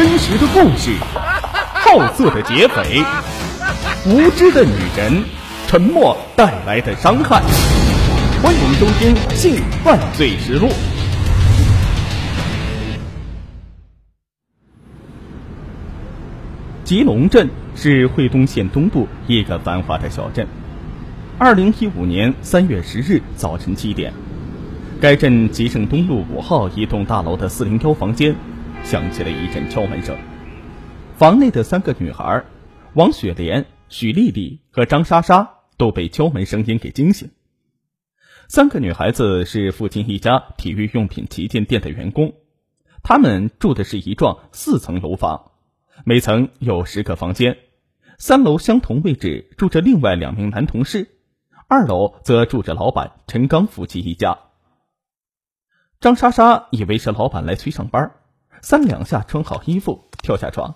真实的故事，好色的劫匪，无知的女人，沉默带来的伤害。欢迎收听《性犯罪实录》。吉隆镇是惠东县东部一个繁华的小镇。二零一五年三月十日早晨七点，该镇吉盛东路五号一栋大楼的四零幺房间响起了一阵敲门声。房内的三个女孩王雪莲、许丽丽和张莎莎都被敲门声音给惊醒。三个女孩子是附近一家体育用品旗舰店的员工，她们住的是一幢四层楼房，每层有十个房间。三楼相同位置住着另外两名男同事。二楼则住着老板陈刚夫妻一家。张莎莎以为是老板来催上班，三两下穿好衣服，跳下床，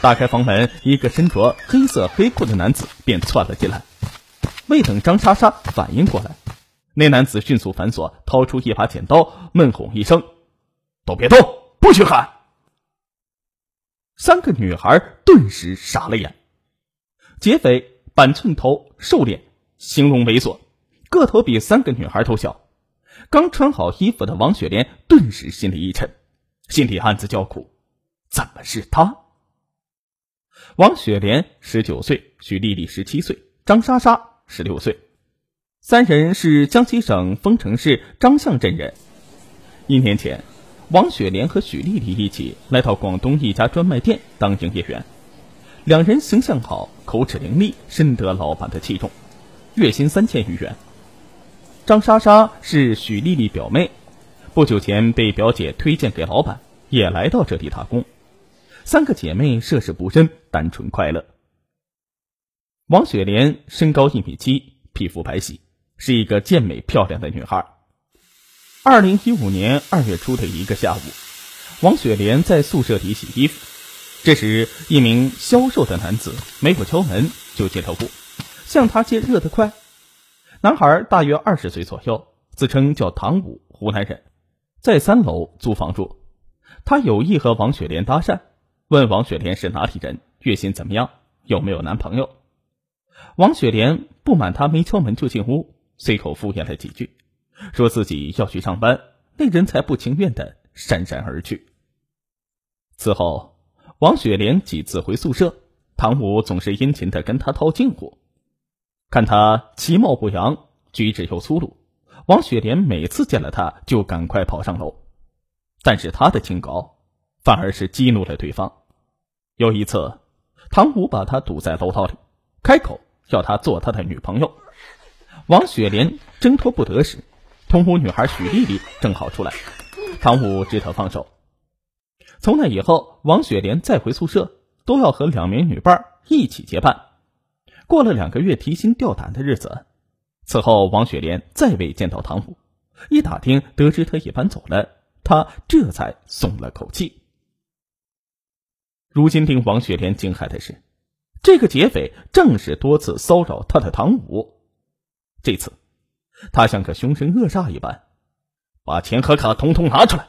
打开房门，一个身着黑色黑裤的男子便窜了进来。未等张莎莎反应过来，那男子迅速反锁，掏出一把剪刀，闷吼一声：“都别动，不许喊！”三个女孩顿时傻了眼。劫匪板寸头，瘦脸。形容猥琐，个头比三个女孩都小。刚穿好衣服的王雪莲顿时心里一沉，心里暗自叫苦：怎么是他？王雪莲十九岁，许丽丽十七岁，张莎莎十六岁，三人是江西省丰城市张巷镇人。一年前，王雪莲和许丽丽一起来到广东一家专卖店当营业员，两人形象好，口齿伶俐，深得老板的器重。月薪三千余元。张莎莎是许丽丽表妹，不久前被表姐推荐给老板，也来到这里打工。三个姐妹涉世不深，单纯快乐。王雪莲身高一米七，皮肤白皙，是一个健美漂亮的女孩。二零一五年二月初的一个下午，王雪莲在宿舍里洗衣服，这时一名消瘦的男子没有敲门就进了屋。向她借热得快。男孩大约二十岁左右，自称叫唐武，湖南人，在三楼租房住。他有意和王雪莲搭讪，问王雪莲是哪里人，月薪怎么样，有没有男朋友。王雪莲不满他没敲门就进屋，随口敷衍了几句，说自己要去上班。那人才不情愿的姗姗而去。此后，王雪莲几次回宿舍，唐武总是殷勤的跟他套近乎。看他其貌不扬，举止又粗鲁，王雪莲每次见了他就赶快跑上楼。但是他的清高，反而是激怒了对方。有一次，唐武把他堵在楼道里，开口要他做他的女朋友。王雪莲挣脱不得时，同屋女孩许丽丽正好出来，唐武只得放手。从那以后，王雪莲再回宿舍都要和两名女伴一起结伴。过了两个月提心吊胆的日子，此后王雪莲再未见到唐武。一打听得知他也搬走了，他这才松了口气。如今令王雪莲惊骇的是，这个劫匪正是多次骚扰他的唐武。这次，他像个凶神恶煞一般，把钱和卡统统拿出来，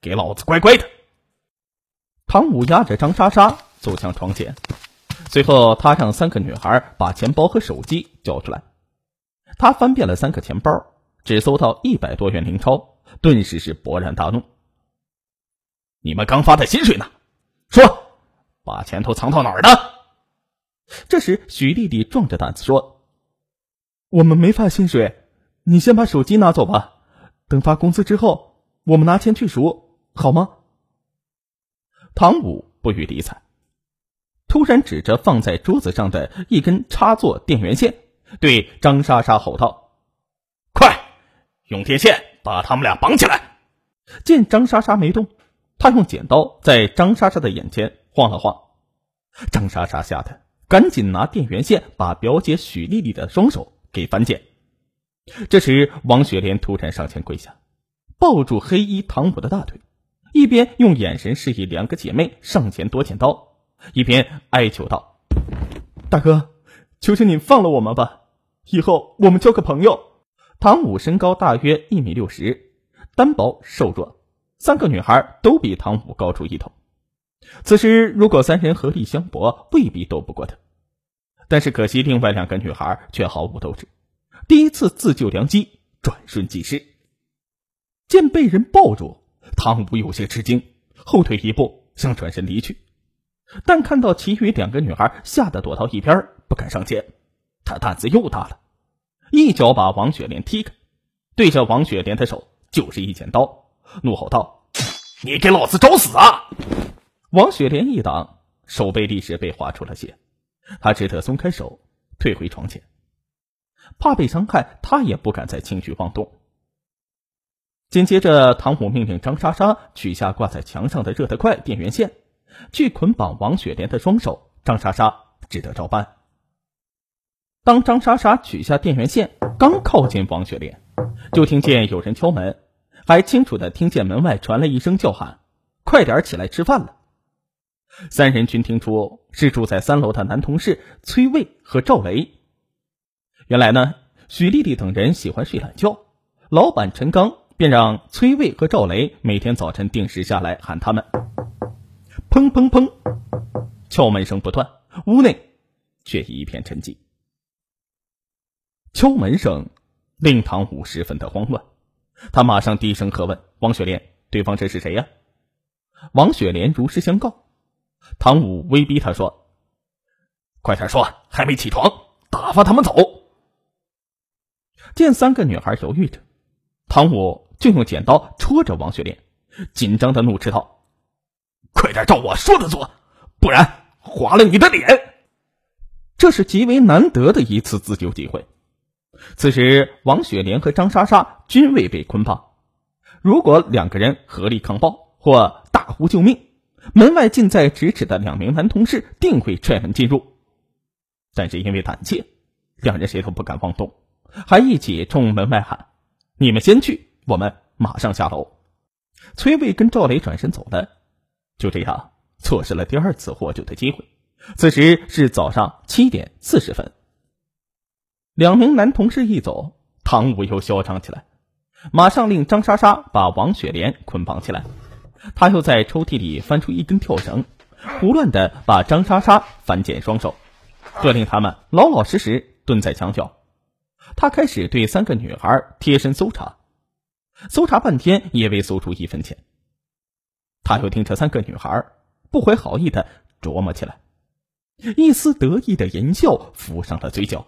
给老子乖乖的。唐武压着张莎莎走向床前。随后，他让三个女孩把钱包和手机交出来。他翻遍了三个钱包，只搜到一百多元零钞，顿时是勃然大怒：“你们刚发的薪水呢？说，把钱都藏到哪儿了？”这时，许丽丽壮着胆子说：“我们没发薪水，你先把手机拿走吧。等发工资之后，我们拿钱去赎，好吗？”唐武不予理睬。突然指着放在桌子上的一根插座电源线，对张莎莎吼道：“快，用电线把他们俩绑起来！”见张莎莎没动，他用剪刀在张莎莎的眼前晃了晃。张莎莎吓得赶紧拿电源线把表姐许丽丽的双手给反剪。这时，王雪莲突然上前跪下，抱住黑衣唐武的大腿，一边用眼神示意两个姐妹上前夺剪刀。一边哀求道：“大哥，求求你放了我们吧，以后我们交个朋友。”唐武身高大约一米六十，单薄瘦弱，三个女孩都比唐武高出一头。此时如果三人合力相搏，未必斗不过他。但是可惜，另外两个女孩却毫无斗志，第一次自救良机转瞬即逝。见被人抱住，唐武有些吃惊，后退一步想转身离去，但看到其余两个女孩吓得躲到一边，不敢上前。他胆子又大了，一脚把王雪莲踢开，对着王雪莲的手就是一剪刀，怒吼道：“你给老子找死啊！”王雪莲一挡，手背立时被划出了血。他只得松开手，退回床前。怕被伤害，他也不敢再轻举妄动。紧接着，唐虎命令张莎莎取下挂在墙上的热得快电源线，去捆绑王雪莲的双手。张莎莎只得照办。当张莎莎取下电源线，刚靠近王雪莲，就听见有人敲门，还清楚的听见门外传来一声叫喊：“快点起来吃饭了！”三人均听出是住在三楼的男同事崔卫和赵雷。原来呢，许丽丽等人喜欢睡懒觉，老板陈刚便让崔卫和赵雷每天早晨定时下来喊他们。砰砰砰，敲门声不断，屋内却一片沉寂。敲门声令唐武十分的慌乱，他马上低声喝问王雪莲：“对方这是谁呀？”王雪莲如实相告。唐武威逼他说：“快点说，还没起床，打发他们走。”见三个女孩犹豫着，唐武就用剪刀戳着王雪莲，紧张的怒斥道：“快点照我说的做，不然划了你的脸！”这是极为难得的一次自救机会。此时，王雪莲和张莎莎均未被捆绑，如果两个人合力抗暴或大呼救命。门外近在咫尺的两名男同事定会踹门进入，但是因为胆怯，两人谁都不敢妄动，还一起冲门外喊：“你们先去，我们马上下楼。”崔卫跟赵雷转身走了，就这样错失了第二次获救的机会。此时是早上七点四十分，两名男同事一走，唐武又嚣张起来，马上令张莎莎把王雪莲捆绑起来。他又在抽屉里翻出一根跳绳，胡乱的把张莎莎反剪双手，喝令他们老老实实蹲在墙角。他开始对三个女孩贴身搜查，搜查半天也未搜出一分钱。他又盯着三个女孩，不怀好意的琢磨起来，一丝得意的淫笑浮上了嘴角。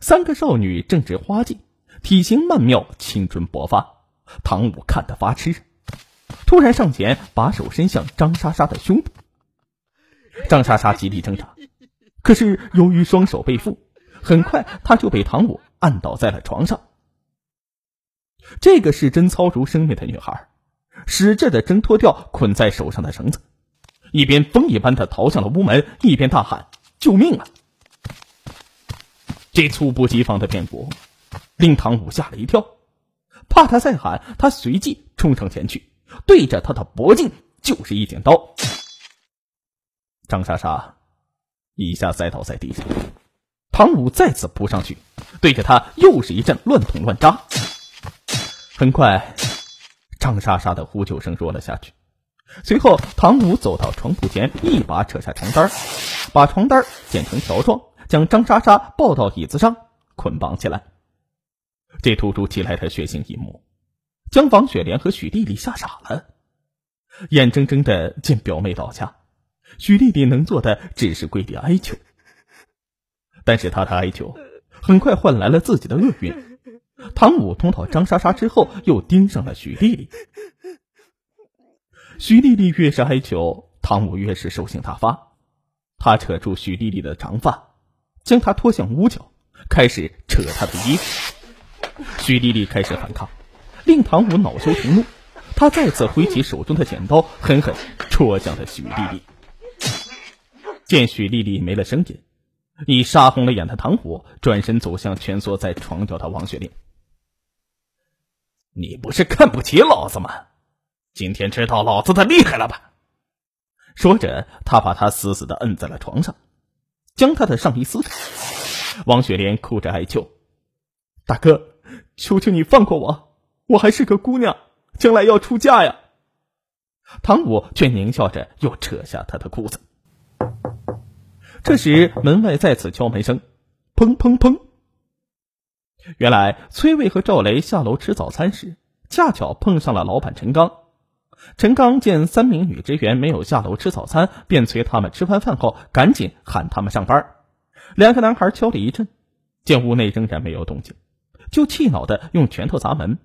三个少女正值花季，体型曼妙，青春勃发，唐武看得发痴。突然上前，把手伸向张莎莎的胸部。张莎莎极力挣扎，可是由于双手被缚，很快她就被唐武按倒在了床上。这个是真操如生命的女孩，使劲的挣脱掉捆在手上的绳子，一边风一般的逃向了屋门，一边大喊：“救命啊！”这猝不及防的变故令唐武吓了一跳，怕他再喊，他随即冲上前去。对着他的脖颈就是一剪刀，张莎莎一下栽倒在地上。唐武再次扑上去，对着他又是一阵乱捅乱扎。很快，张莎莎的呼救声弱了下去。随后，唐武走到床铺前，一把扯下床单，把床单剪成条状，将张莎莎抱到椅子上捆绑起来。这突如其来的血腥一幕。将王雪莲和许丽丽吓傻了，眼睁睁的见表妹倒下，许丽丽能做的只是跪地哀求。但是她的哀求很快换来了自己的厄运。唐武通到张莎莎之后，又盯上了许丽丽。许丽丽越是哀求，唐武越是兽性大发。他扯住许丽丽的长发，将他拖向屋角，开始扯他的衣服。许丽丽开始反抗。令唐武恼羞成怒，他再次挥起手中的剪刀，狠狠戳向了许丽丽。见许丽丽没了声音，已杀红了眼的唐虎转身走向蜷缩在床角的王雪莲：“你不是看不起老子吗？今天知道老子的厉害了吧？”说着，他把她死死的摁在了床上，将他的上衣撕开。王雪莲哭着哀求：“大哥，求求你放过我！”我还是个姑娘，将来要出嫁呀。唐武却狞笑着又扯下他的裤子。这时门外再次敲门声，砰砰砰。原来崔卫和赵雷下楼吃早餐时，恰巧碰上了老板陈刚。陈刚见三名女职员没有下楼吃早餐，便催他们吃完饭后赶紧喊他们上班。两个男孩敲了一阵，见屋内仍然没有动静，就气恼的用拳头砸门，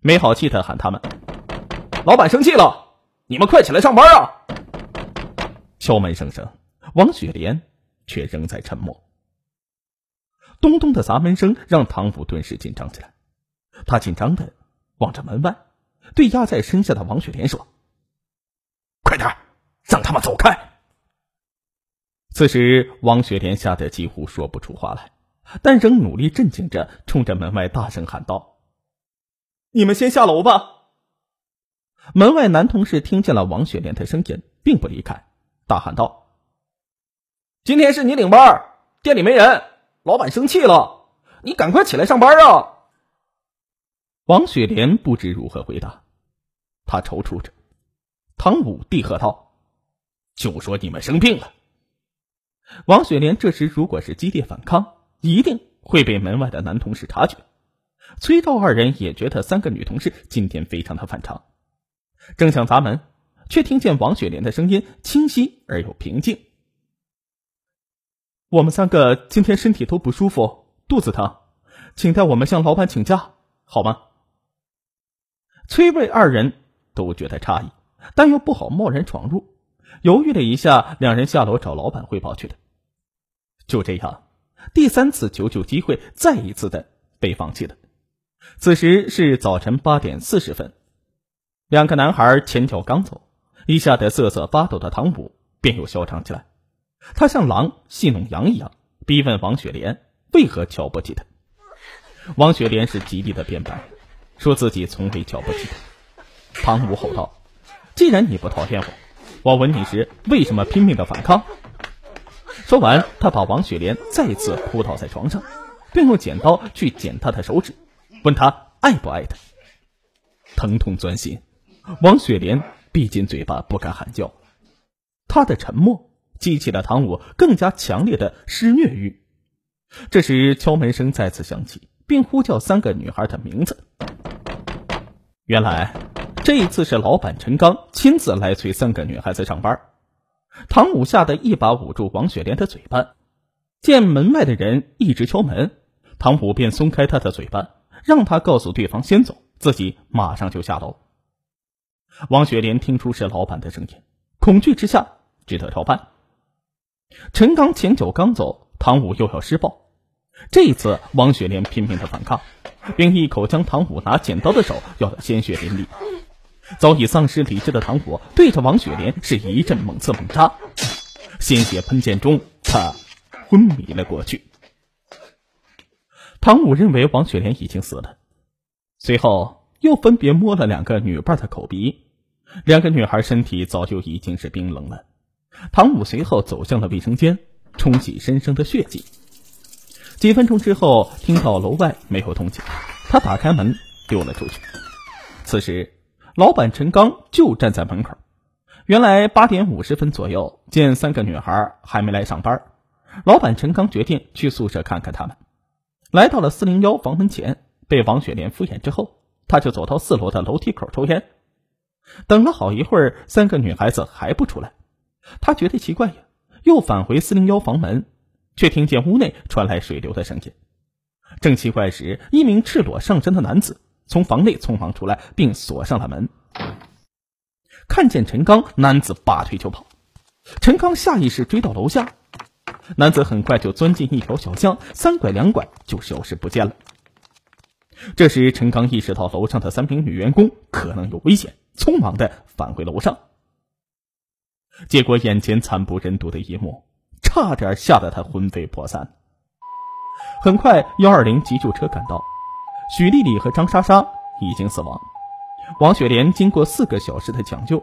没好气的喊他们：“老板生气了，你们快起来上班啊！”敲门声声，王雪莲却仍在沉默。咚咚的砸门声让唐武顿时紧张起来，他紧张的望着门外。对压在身下的王雪莲说：“快点，让他们走开。”此时，王雪莲吓得几乎说不出话来，但仍努力镇静着，冲着门外大声喊道：“你们先下楼吧。”门外男同事听见了王雪莲的声音，并不离开，大喊道：“今天是你领班，店里没人，老板生气了，你赶快起来上班啊！”王雪莲不知如何回答，她踌躇着。唐武帝喝道：“就说你们生病了。”王雪莲这时如果是激烈反抗，一定会被门外的男同事察觉。崔赵二人也觉得三个女同事今天非常的反常，正想砸门，却听见王雪莲的声音清晰而又平静：“我们三个今天身体都不舒服，肚子疼，请代我们向老板请假，好吗？”崔魏二人都觉得诧异，但又不好贸然闯入，犹豫了一下，两人下楼找老板汇报去了。就这样，第三次求救机会再一次的被放弃了。此时是早晨八点四十分，两个男孩前脚刚走，一下得瑟瑟发抖的唐武便又嚣张起来，他像狼戏弄羊一样逼问王雪莲为何瞧不起他。王雪莲是极力的辩白。说自己从未瞧不起他，唐武吼道：“既然你不讨厌我，我吻你时为什么拼命的反抗？”说完，他把王雪莲再次扑倒在床上，并用剪刀去剪她的手指，问她爱不爱他。疼痛钻心，王雪莲闭紧嘴巴，不敢喊叫。他的沉默激起了唐武更加强烈的施虐欲。这时，敲门声再次响起，并呼叫三个女孩的名字。原来这一次是老板陈刚亲自来催三个女孩子上班。唐武吓得一把捂住王雪莲的嘴巴，见门外的人一直敲门，唐武便松开她的嘴巴，让她告诉对方先走，自己马上就下楼。王雪莲听出是老板的声音，恐惧之下只得照办。陈刚前脚刚走，唐武又要施暴。这一次，王雪莲拼命的反抗，并一口将唐武拿剪刀的手咬得鲜血淋漓。早已丧失理智的唐武对着王雪莲是一阵猛刺猛扎，鲜血喷溅中，他昏迷了过去。唐武认为王雪莲已经死了，随后又分别摸了两个女伴的口鼻，两个女孩身体早就已经是冰冷了。唐武随后走向了卫生间，冲洗身上的血迹。几分钟之后，听到楼外没有动静，他打开门溜了出去。此时，老板陈刚就站在门口。原来八点五十分左右，见三个女孩还没来上班，老板陈刚决定去宿舍看看他们。来到了四零幺房门前，被王雪莲敷衍之后，他就走到四楼的楼梯口抽烟。等了好一会儿，三个女孩子还不出来，他觉得奇怪呀，又返回四零幺房门。却听见屋内传来水流的声音。正奇怪时，一名赤裸上身的男子从房内匆忙出来，并锁上了门。看见陈刚，男子拔腿就跑。陈刚下意识追到楼下，男子很快就钻进一条小巷，三拐两拐就消失不见了。这时，陈刚意识到楼上的三名女员工可能有危险，匆忙的返回楼上。结果，眼前惨不忍睹的一幕。差点吓得他魂飞魄散。很快，幺二零急救车赶到，许丽丽和张莎莎已经死亡。王雪莲经过四个小时的抢救，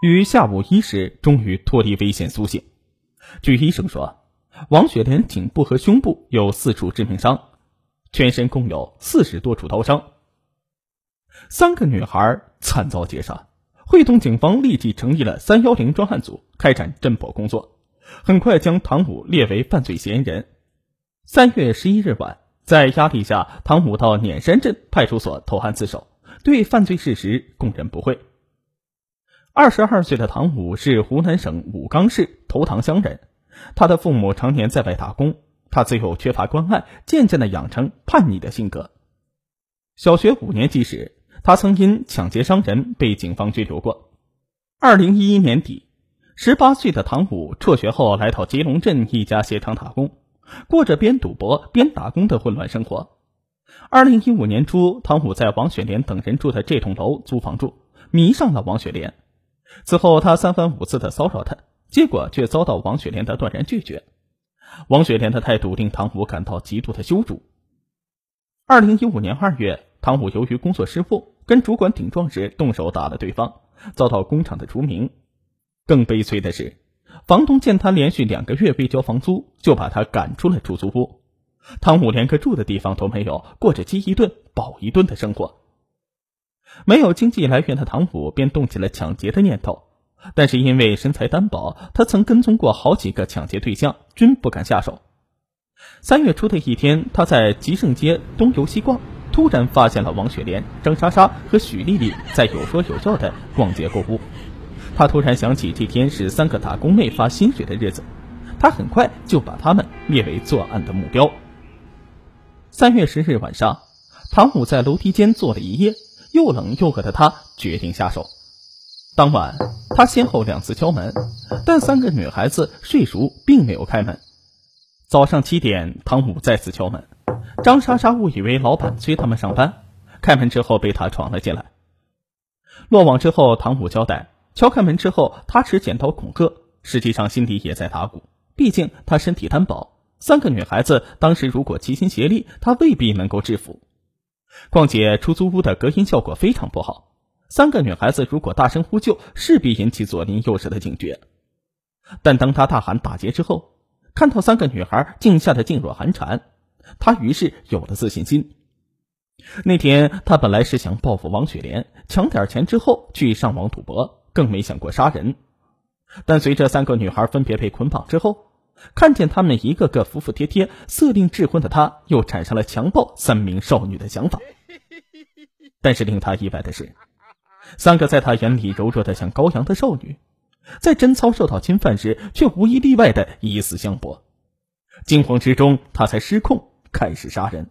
于下午一时终于脱离危险苏醒。据医生说，王雪莲颈部和胸部有四处致命伤，全身共有四十多处刀伤。三个女孩惨遭劫杀，会东警方立即成立了三幺零专案组，开展侦破工作，很快将唐武列为犯罪嫌疑人。三月十一日晚，在压力下，唐武到碾山镇派出所投案自首，对犯罪事实供认不讳。二十二岁的唐武是湖南省武冈市头塘乡人，他的父母常年在外打工，他自幼缺乏关爱，渐渐的养成叛逆的性格。小学五年级时，他曾因抢劫伤人被警方拘留过。二零一一年底，十八岁的唐武辍学后来到吉隆镇一家鞋厂打工，过着边赌博边打工的混乱生活。二零一五年初，唐武在王雪莲等人住的这栋楼租房住，迷上了王雪莲。此后，他三番五次的骚扰她，结果却遭到王雪莲的断然拒绝。王雪莲的态度令唐武感到极度的羞辱。二零一五年二月，唐武由于工作失误，跟主管顶撞时动手打了对方，遭到工厂的除名。更悲催的是，房东见他连续两个月未交房租，就把他赶出了出租屋。唐武连个住的地方都没有，过着饥一顿饱一顿的生活。没有经济来源的唐武便动起了抢劫的念头，但是因为身材单薄，他曾跟踪过好几个抢劫对象，均不敢下手。三月初的一天，他在吉盛街东游西逛，突然发现了王雪莲、张莎莎和许丽丽在有说有笑的逛街购物。他突然想起这天是三个打工妹发薪水的日子，他很快就把他们列为作案的目标。三月十日晚上，唐武在楼梯间坐了一夜。又冷又饿的他决定下手。当晚，他先后两次敲门，但三个女孩子睡熟，并没有开门。早上七点，唐武再次敲门，张莎莎误以为老板催他们上班，开门之后被他闯了进来。落网之后，唐武交代，敲开门之后，他持剪刀恐吓，实际上心里也在打鼓，毕竟他身体单薄，三个女孩子当时如果齐心协力，他未必能够制服。况且出租屋的隔音效果非常不好，三个女孩子如果大声呼救，势必引起左邻右舍的警觉。但当他大喊打劫之后，看到三个女孩竟吓得噤若寒蝉，他于是有了自信心。那天他本来是想报复王雪莲，抢点钱之后去上网赌博，更没想过杀人。但随着三个女孩分别被捆绑之后，看见她们一个个服服帖帖、色令智昏的，他又产生了强暴三名少女的想法。但是令他意外的是，三个在他眼里柔弱的像羔羊的少女，在贞操受到侵犯时，却无一例外的以死相搏。惊慌之中，他才失控，开始杀人。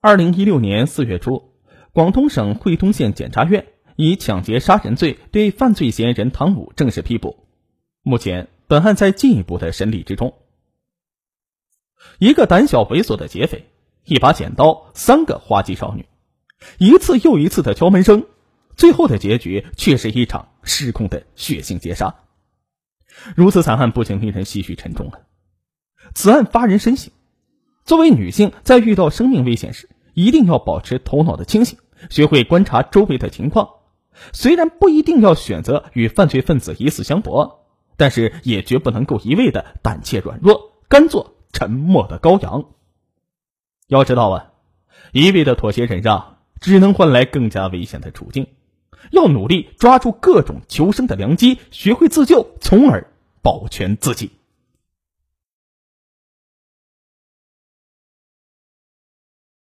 二零一六年四月初，广东省惠东县检察院以抢劫杀人罪对犯罪嫌疑人唐武正式批捕。目前。本案在进一步的审理之中。一个胆小猥琐的劫匪，一把剪刀，三个花季少女，一次又一次的敲门声，最后的结局却是一场失控的血腥劫杀。如此惨案不仅令人唏嘘沉重了，此案发人深省。作为女性，在遇到生命危险时，一定要保持头脑的清醒，学会观察周围的情况。虽然不一定要选择与犯罪分子以死相搏。但是也绝不能够一味的胆怯软弱，甘做沉默的羔羊。要知道啊，一味的妥协忍让，只能换来更加危险的处境。要努力抓住各种求生的良机，学会自救，从而保全自己。